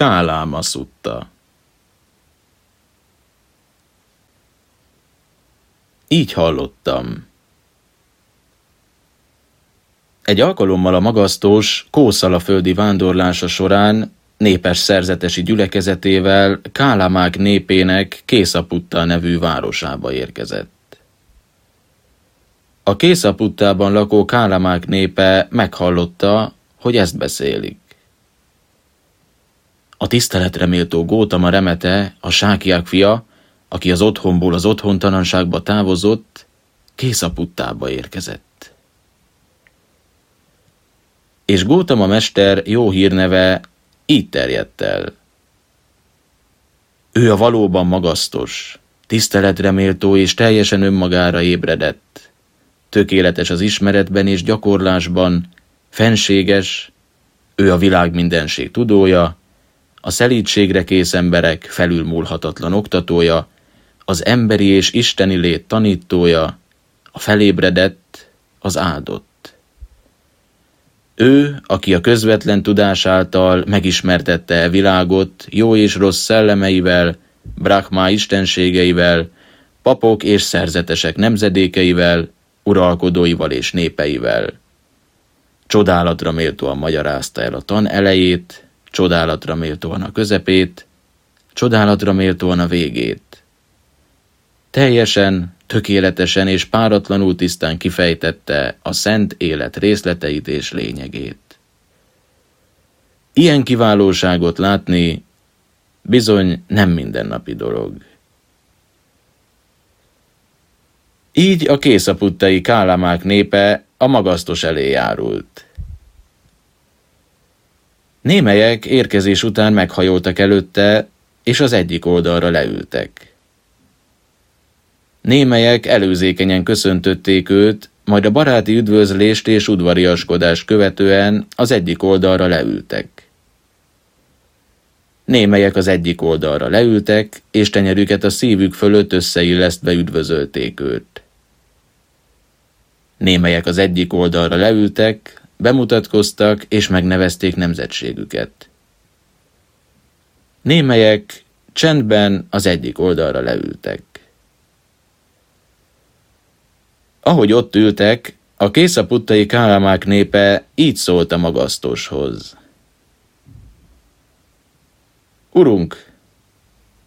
Káláma szutta. Így hallottam. Egy alkalommal a magasztós földi vándorlása során népes szerzetesi gyülekezetével Kálamák népének Készaputta nevű városába érkezett. A Készaputtában lakó Kálamák népe meghallotta, hogy ezt beszélik. A tiszteletre méltó Gótama Remete, a sákiák fia, aki az otthonból az otthontalanságba távozott, Készaputtába érkezett. És Gótama mester jó hírneve így terjedt el. Ő a valóban magasztos, tiszteletre méltó és teljesen önmagára ébredett. Tökéletes az ismeretben és gyakorlásban, fenséges, ő a világ mindenség tudója, a szelítségre kész emberek felülmúlhatatlan oktatója, az emberi és isteni lét tanítója, a felébredett, az áldott. Ő, aki a közvetlen tudás által megismertette e világot jó és rossz szellemeivel, Brahma istenségeivel, papok és szerzetesek nemzedékeivel, uralkodóival és népeivel. Csodálatra méltóan magyarázta el a tan elejét, csodálatra méltóan a közepét, csodálatra méltóan a végét. Teljesen, tökéletesen és páratlanul tisztán kifejtette a szent élet részleteit és lényegét. Ilyen kiválóságot látni bizony nem mindennapi dolog. Így a készaputtai kálamák népe a magasztos elé járult. Némelyek érkezés után meghajoltak előtte, és az egyik oldalra leültek. Némelyek előzékenyen köszöntötték őt, majd a baráti üdvözlést és udvariaskodást követően az egyik oldalra leültek. Némelyek az egyik oldalra leültek, és tenyerüket a szívük fölött összeillesztve üdvözölték őt. Némelyek az egyik oldalra leültek, bemutatkoztak és megnevezték nemzetségüket. Némelyek csendben az egyik oldalra leültek. Ahogy ott ültek, a készaputtai kálamák népe így szólt a magasztoshoz. Urunk,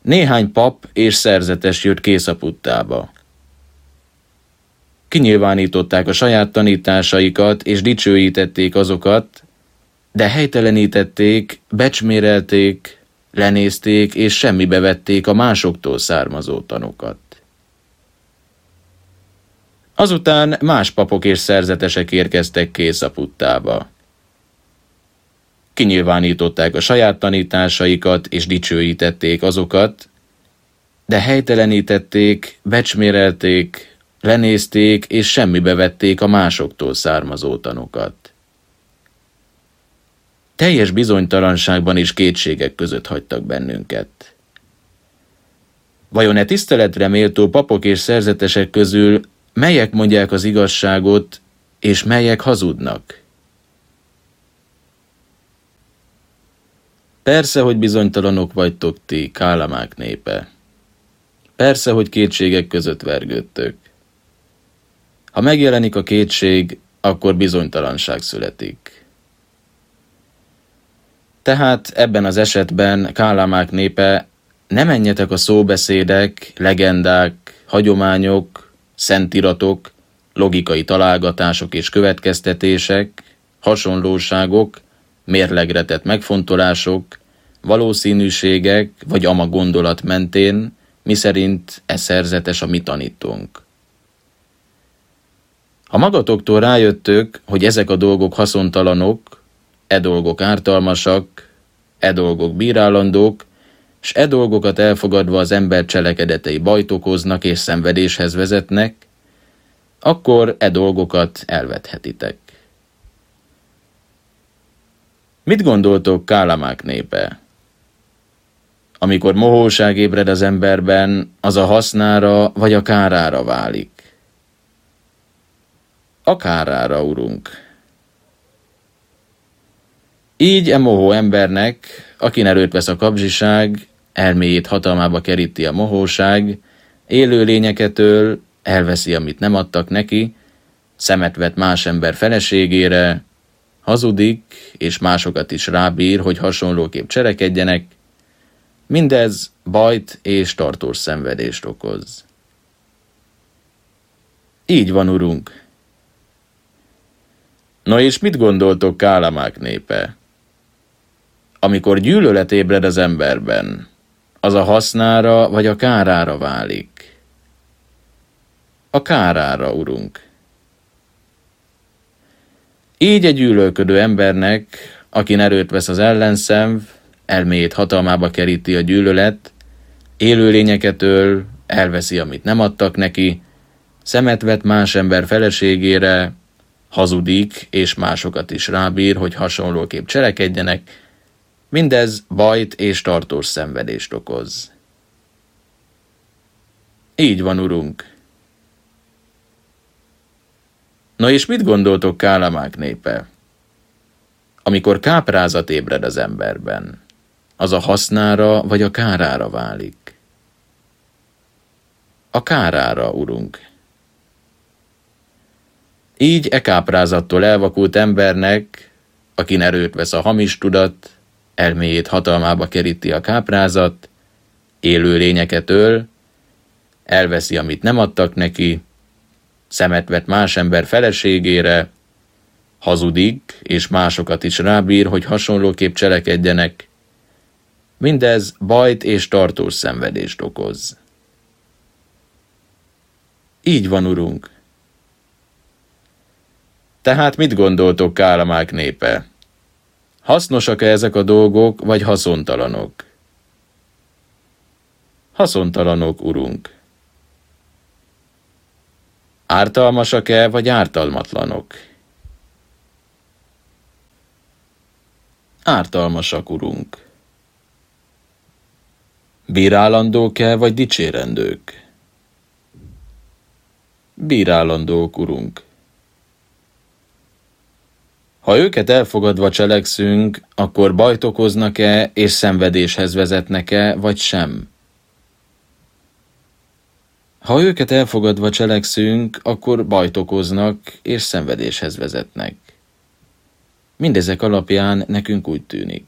néhány pap és szerzetes jött készaputtába. Kinyilvánították a saját tanításaikat, és dicsőítették azokat, de helytelenítették, becsmérelték, lenézték, és semmibe vették a másoktól származó tanokat. Azután más papok és szerzetesek érkeztek Készaputtába. Kinyilvánították a saját tanításaikat, és dicsőítették azokat, de helytelenítették, becsmérelték, lenézték és semmibe vették a másoktól származó tanokat. Teljes bizonytalanságban és kétségek között hagytak bennünket. Vajon e tiszteletre méltó papok és szerzetesek közül melyek mondják az igazságot, és melyek hazudnak? Persze, hogy bizonytalanok vagytok ti, kálamák népe. Persze, hogy kétségek között vergődtök. Ha megjelenik a kétség, akkor bizonytalanság születik. Tehát ebben az esetben Kálámák népe ne menjetek a szóbeszédek, legendák, hagyományok, szentiratok, logikai találgatások és következtetések, hasonlóságok, mérlegretett megfontolások, valószínűségek vagy ama gondolat mentén, miszerint e szerzetes a mi tanítunk. Ha magatoktól rájöttök, hogy ezek a dolgok haszontalanok, e dolgok ártalmasak, e dolgok bírálandók, s e dolgokat elfogadva az ember cselekedetei bajt okoznak és szenvedéshez vezetnek, akkor e dolgokat elvethetitek. Mit gondoltok Kálamák népe? Amikor mohóság ébred az emberben, az a hasznára vagy a kárára válik. A kárára, urunk. Így e mohó embernek, akin erőt vesz a kapzsiság, elméjét hatalmába keríti a mohóság, élő lényeketől elveszi, amit nem adtak neki, szemet vet más ember feleségére, hazudik, és másokat is rábír, hogy hasonlóképp cselekedjenek, mindez bajt és tartós szenvedést okoz. Így van, urunk. Na és mit gondoltok Kálamák népe? Amikor gyűlölet ébred az emberben, az a hasznára vagy a kárára válik? A kárára, urunk. Így egy gyűlölködő embernek, akin erőt vesz az ellenszenv, elméjét hatalmába keríti a gyűlölet, élőlényeket öl, elveszi, amit nem adtak neki, szemet vet más ember feleségére, hazudik és másokat is rábír, hogy hasonlóképp cselekedjenek, mindez bajt és tartós szenvedést okoz. Így van, urunk. Na és mit gondoltok Kálamák népe? Amikor káprázat ébred az emberben, az a hasznára vagy a kárára válik? A kárára, urunk. Így e káprázattól elvakult embernek, akin erőt vesz a hamis tudat, elméjét hatalmába keríti a káprázat, élő lényeket öl, elveszi, amit nem adtak neki, szemet vet más ember feleségére, hazudik, és másokat is rábír, hogy hasonlóképp cselekedjenek. Mindez bajt és tartós szenvedést okoz. Így van, urunk. Tehát mit gondoltok, Kálamák népe? Hasznosak-e ezek a dolgok, vagy haszontalanok? Haszontalanok, urunk. Ártalmasak-e, vagy ártalmatlanok? Ártalmasak, urunk. Bírálandók-e, vagy dicsérendők? Bírálandók, urunk. Ha őket elfogadva cselekszünk, akkor bajt okoznak-e és szenvedéshez vezetnek-e, vagy sem? Ha őket elfogadva cselekszünk, akkor bajt okoznak és szenvedéshez vezetnek. Mindezek alapján nekünk úgy tűnik.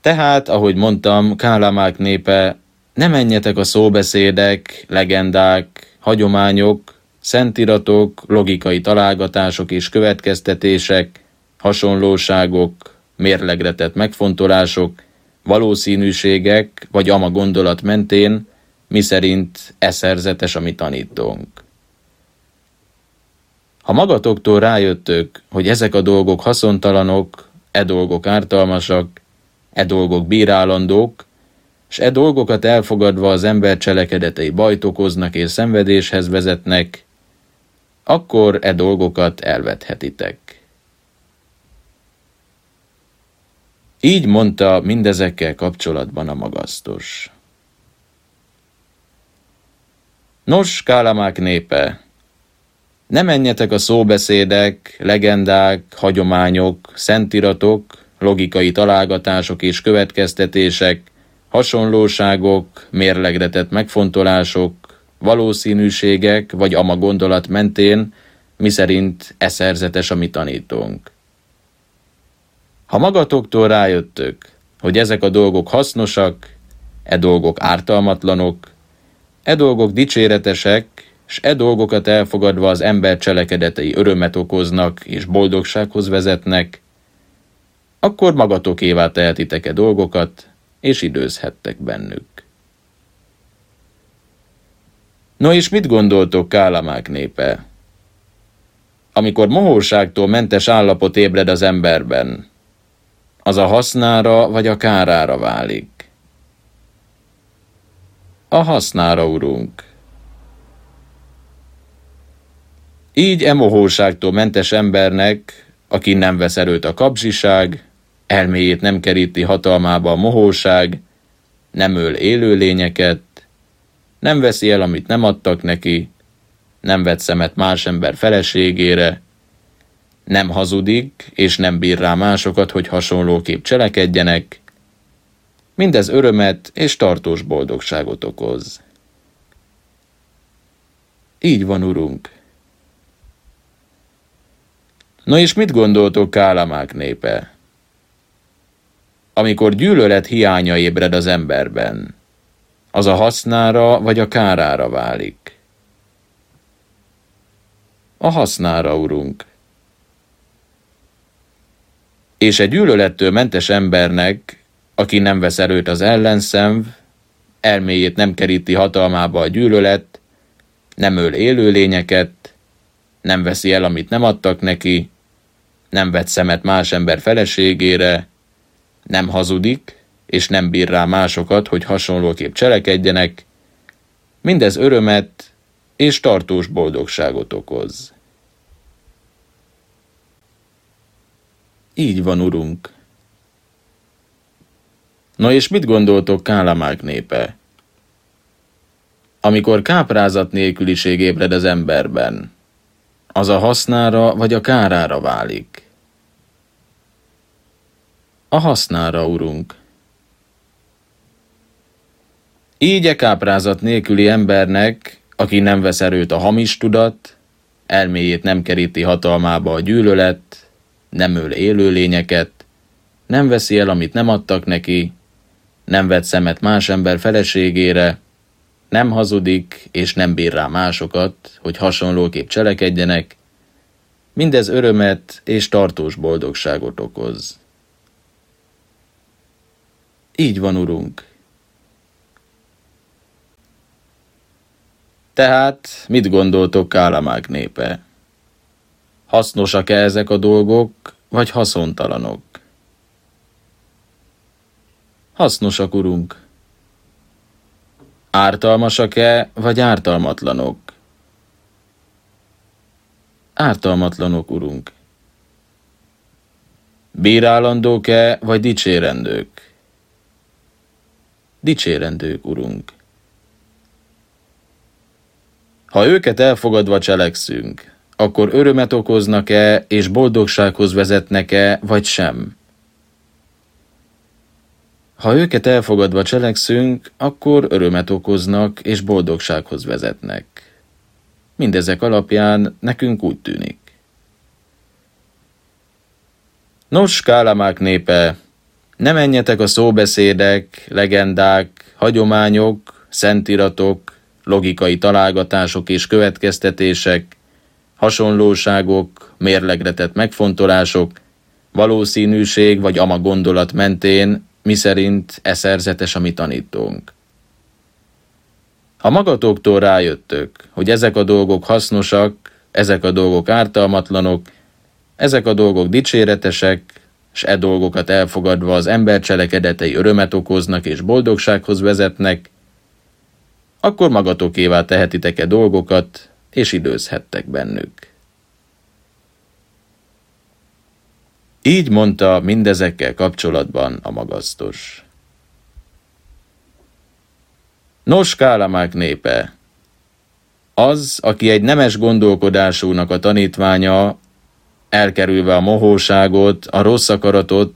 Tehát, ahogy mondtam, Kálamák népe, ne menjetek a szóbeszédek, legendák, hagyományok, szentiratok, logikai találgatások és következtetések, hasonlóságok, mérlegretett megfontolások, valószínűségek vagy ama gondolat mentén, miszerint eszerzetes a mi tanítónk. Ha magatoktól rájöttök, hogy ezek a dolgok haszontalanok, e dolgok ártalmasak, e dolgok bírálandók, s e dolgokat elfogadva az ember cselekedetei bajt okoznak és szenvedéshez vezetnek, akkor e dolgokat elvethetitek. Így mondta mindezekkel kapcsolatban a magasztos. Nos, Kálamák népe, ne menjetek a szóbeszédek, legendák, hagyományok, szentiratok, logikai találgatások és következtetések, hasonlóságok, mérlegretett megfontolások, valószínűségek vagy ama gondolat mentén, miszerint eszerzetes a mi tanítónk. Ha magatoktól rájöttök, hogy ezek a dolgok hasznosak, e dolgok ártalmatlanok, e dolgok dicséretesek, s e dolgokat elfogadva az ember cselekedetei örömet okoznak és boldogsághoz vezetnek, akkor magatokévá tehetitek e dolgokat, és időzhettek bennük. No és mit gondoltok, Kálamák népe? Amikor mohóságtól mentes állapot ébred az emberben, az a hasznára vagy a kárára válik? A hasznára, urunk. Így e mohóságtól mentes embernek, aki nem vesz erőt a kapzsiság, elméjét nem keríti hatalmába a mohóság, nem öl élőlényeket, nem veszi el, amit nem adtak neki, nem vett szemet más ember feleségére, nem hazudik, és nem bír rá másokat, hogy hasonlóképp cselekedjenek, mindez örömet és tartós boldogságot okoz. Így van, urunk. Na és mit gondoltok Kálamák népe? Amikor gyűlölet hiánya ébred az emberben, az a hasznára vagy a kárára válik. A hasznára, urunk. És egy gyűlölettől mentes embernek, aki nem vesz erőt az ellenszenv, elméjét nem keríti hatalmába a gyűlölet, nem öl élőlényeket, nem veszi el, amit nem adtak neki, nem vet szemet más ember feleségére, nem hazudik, és nem bír rá másokat, hogy hasonlóképp cselekedjenek, mindez örömet és tartós boldogságot okoz. Így van, urunk. Na és mit gondoltok Kálamák népe? Amikor káprázat nélküliség ébred az emberben, az a hasznára vagy a kárára válik. A hasznára, urunk. Így e káprázat nélküli embernek, aki nem vesz erőt a hamis tudat, elméjét nem keríti hatalmába a gyűlölet, nem öl élőlényeket, nem veszi el, amit nem adtak neki, nem vet szemet más ember feleségére, nem hazudik és nem bír rá másokat, hogy hasonlóképp cselekedjenek, mindez örömet és tartós boldogságot okoz. Így van, urunk. Tehát mit gondoltok Kálamák népe? Hasznosak-e ezek a dolgok, vagy haszontalanok? Hasznosak, urunk. Ártalmasak-e, vagy ártalmatlanok? Ártalmatlanok, urunk. Bírálandók-e, vagy dicsérendők? Dicsérendők, urunk. Ha őket elfogadva cselekszünk, akkor örömet okoznak-e és boldogsághoz vezetnek-e, vagy sem? Ha őket elfogadva cselekszünk, akkor örömet okoznak és boldogsághoz vezetnek. Mindezek alapján nekünk úgy tűnik. Nos, Kálamák népe, ne menjetek a szóbeszédek, legendák, hagyományok, szentiratok, logikai találgatások és következtetések, hasonlóságok, mérlegretett megfontolások, valószínűség vagy ama gondolat mentén miszerint e szerzetes a mi tanítónk. Ha magatoktól rájöttök, hogy ezek a dolgok hasznosak, ezek a dolgok ártalmatlanok, ezek a dolgok dicséretesek, s e dolgokat elfogadva az ember cselekedetei örömet okoznak és boldogsághoz vezetnek, akkor magatokévá tehetitek-e dolgokat, és időzhettek bennük. Így mondta mindezekkel kapcsolatban a magasztos. Nos, Kálamák népe, az, aki egy nemes gondolkodásúnak a tanítványa, elkerülve a mohóságot, a rossz akaratot,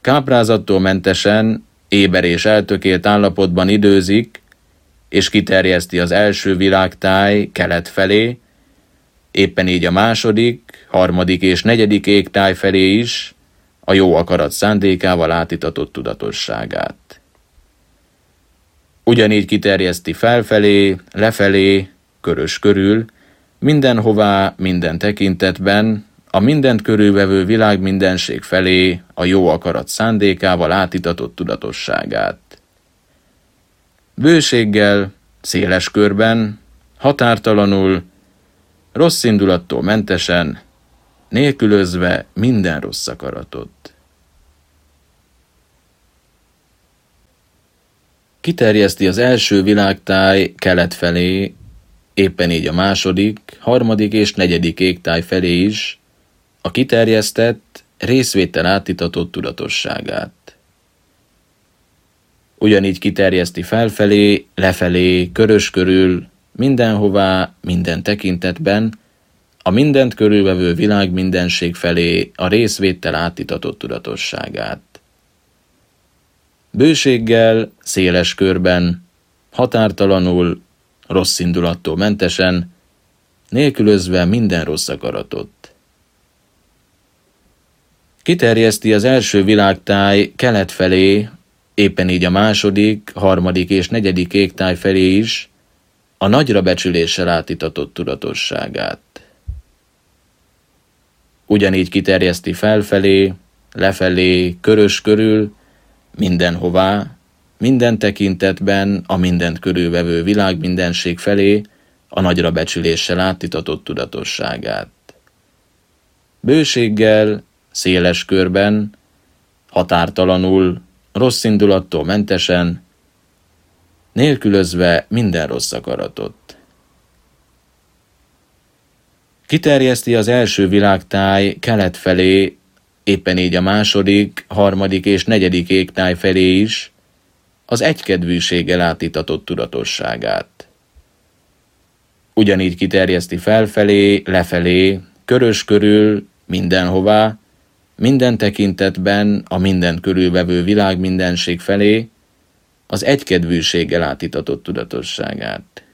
káprázattól mentesen, éber és eltökélt állapotban időzik, és kiterjeszti az első világtáj kelet felé, éppen így a második, harmadik és negyedik égtáj felé is a jó akarat szándékával átitatott tudatosságát. Ugyanígy kiterjeszti felfelé, lefelé, körös körül, mindenhová, minden tekintetben, a mindent körülvevő világ mindenség felé a jó akarat szándékával átitatott tudatosságát. Bőséggel, széles körben, határtalanul, rossz indulattól mentesen, nélkülözve minden rossz akaratot. Kiterjeszti az első világtáj kelet felé, éppen így a második, harmadik és negyedik égtáj felé is, a kiterjesztett, részvétel átitatott tudatosságát. Ugyanígy kiterjeszti felfelé, lefelé, körös körül, mindenhová, minden tekintetben, a mindent körülvevő világ mindenség felé a részvéttel átitatott tudatosságát. Bőséggel, széles körben, határtalanul, rossz indulattól mentesen, nélkülözve minden rossz akaratot. Kiterjeszti az első világtáj kelet felé, éppen így a második, harmadik és negyedik égtáj felé is, a nagyra becsüléssel átitatott tudatosságát. Ugyanígy kiterjeszti felfelé, lefelé, körös körül, mindenhová, minden tekintetben a mindent körülvevő világ mindenség felé a nagyra becsüléssel átitatott tudatosságát. Bőséggel, széles körben, határtalanul, rossz indulattól mentesen, nélkülözve minden rossz akaratot. Kiterjeszti az első világtáj kelet felé, éppen így a második, harmadik és negyedik égtáj felé is, az egykedvűséggel átitatott tudatosságát. Ugyanígy kiterjeszti felfelé, lefelé, körös körül, mindenhová, minden tekintetben a minden körülvevő világ mindenség felé az egykedvűséggel átitatott tudatosságát.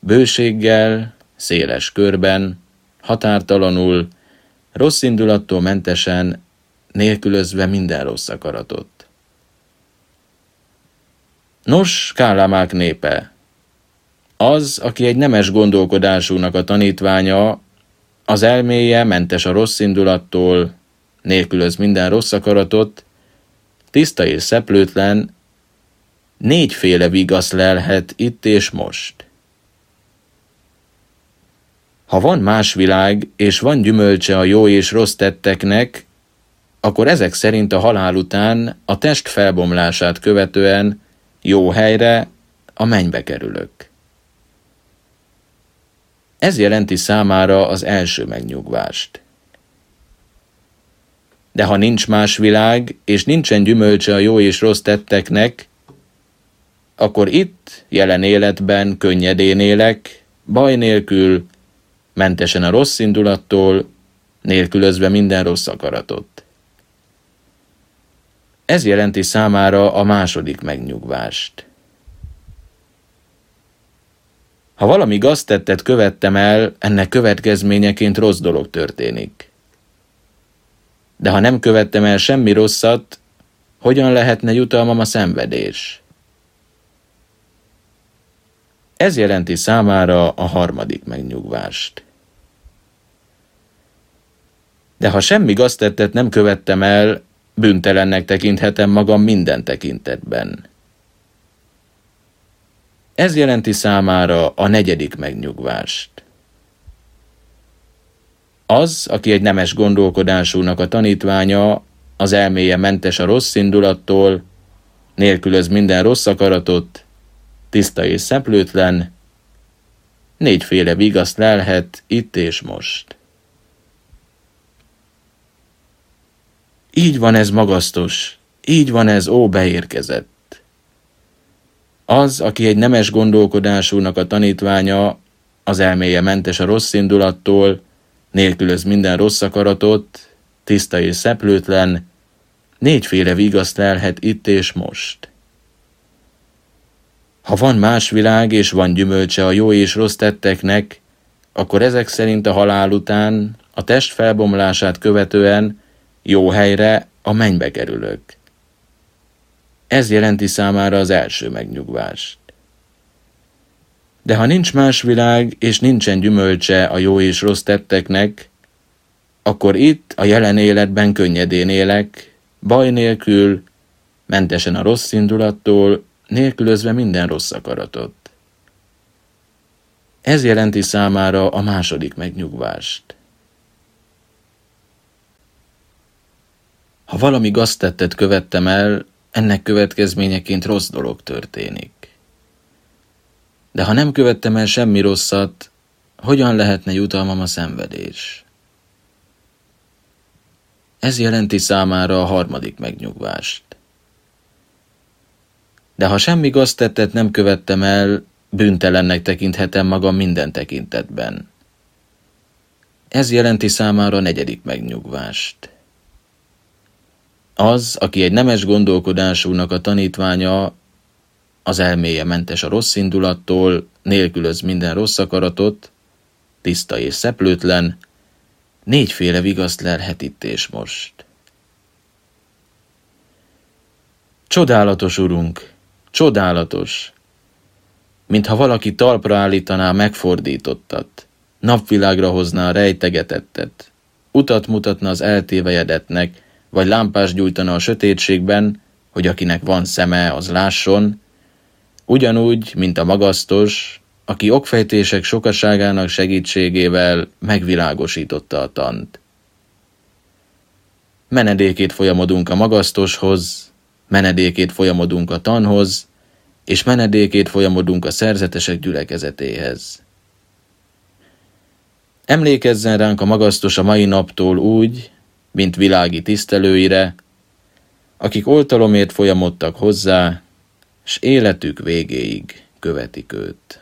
Bőséggel, széles körben, határtalanul, rossz indulattól mentesen, nélkülözve minden rossz akaratot. Nos, Kálámák népe, az, aki egy nemes gondolkodásúnak a tanítványa, az elméje mentes a rossz indulattól, nélkülöz minden rossz akaratot, tiszta és szeplőtlen, négyféle vigasz lelhet itt és most. Ha van más világ, és van gyümölcse a jó és rossz tetteknek, akkor ezek szerint a halál után, a test felbomlását követően jó helyre, a mennybe kerülök. Ez jelenti számára az első megnyugvást. De ha nincs más világ, és nincsen gyümölcse a jó és rossz tetteknek, akkor itt, jelen életben könnyedén élek, baj nélkül, mentesen a rossz indulattól, nélkülözve minden rossz akaratot. Ez jelenti számára a második megnyugvást. Ha valami gaztettet követtem el, ennek következményeként rossz dolog történik. De ha nem követtem el semmi rosszat, hogyan lehetne jutalmam a szenvedés? Ez jelenti számára a harmadik megnyugvást. De ha semmi gaztettet nem követtem el, bűntelennek tekinthetem magam minden tekintetben. Ez jelenti számára a negyedik megnyugvást. Az, aki egy nemes gondolkodásúnak a tanítványa, az elméje mentes a rossz indulattól, nélkülöz minden rossz akaratot, tiszta és szeplőtlen, négyféle vigaszt lelhet itt és most. Így van ez magasztos, így van ez ó beérkezett. Az, aki egy nemes gondolkodásúnak a tanítványa, az elméje mentes a rossz indulattól, nélkülöz minden rossz akaratot, tiszta és szeplőtlen, négyféle vigaszt lelhet itt és most. Ha van más világ és van gyümölcse a jó és rossz tetteknek, akkor ezek szerint a halál után, a test felbomlását követően jó helyre a mennybe kerülök. Ez jelenti számára az első megnyugvást. De ha nincs más világ, és nincsen gyümölcse a jó és rossz tetteknek, akkor itt a jelen életben könnyedén élek, baj nélkül, mentesen a rossz indulattól, nélkülözve minden rossz akaratot. Ez jelenti számára a második megnyugvást. Ha valami gaztettet követtem el, ennek következményeként rossz dolog történik. De ha nem követtem el semmi rosszat, hogyan lehetne jutalmam a szenvedés? Ez jelenti számára a harmadik megnyugvást. De ha semmi gaztettet nem követtem el, bűntelennek tekinthetem magam minden tekintetben. Ez jelenti számára a negyedik megnyugvást. Az, aki egy nemes gondolkodásúnak a tanítványa, az elméje mentes a rossz indulattól, nélkülöz minden rossz akaratot, tiszta és szeplőtlen, négyféle vigaszt lelhet itt és most. Csodálatos, urunk, csodálatos, mintha valaki talpra állítaná megfordítottat, napvilágra hozná a rejtegetettet, utat mutatna az eltévejedetnek, vagy lámpás gyújtana a sötétségben, hogy akinek van szeme, az lásson, ugyanúgy, mint a magasztos, aki okfejtések sokaságának segítségével megvilágosította a tant. Menedékét folyamodunk a magasztoshoz, menedékét folyamodunk a tanhoz, és menedékét folyamodunk a szerzetesek gyülekezetéhez. Emlékezzen ránk a magasztos a mai naptól úgy, mint világi tisztelőire, akik oltalomért folyamodtak hozzá, s életük végéig követik őt.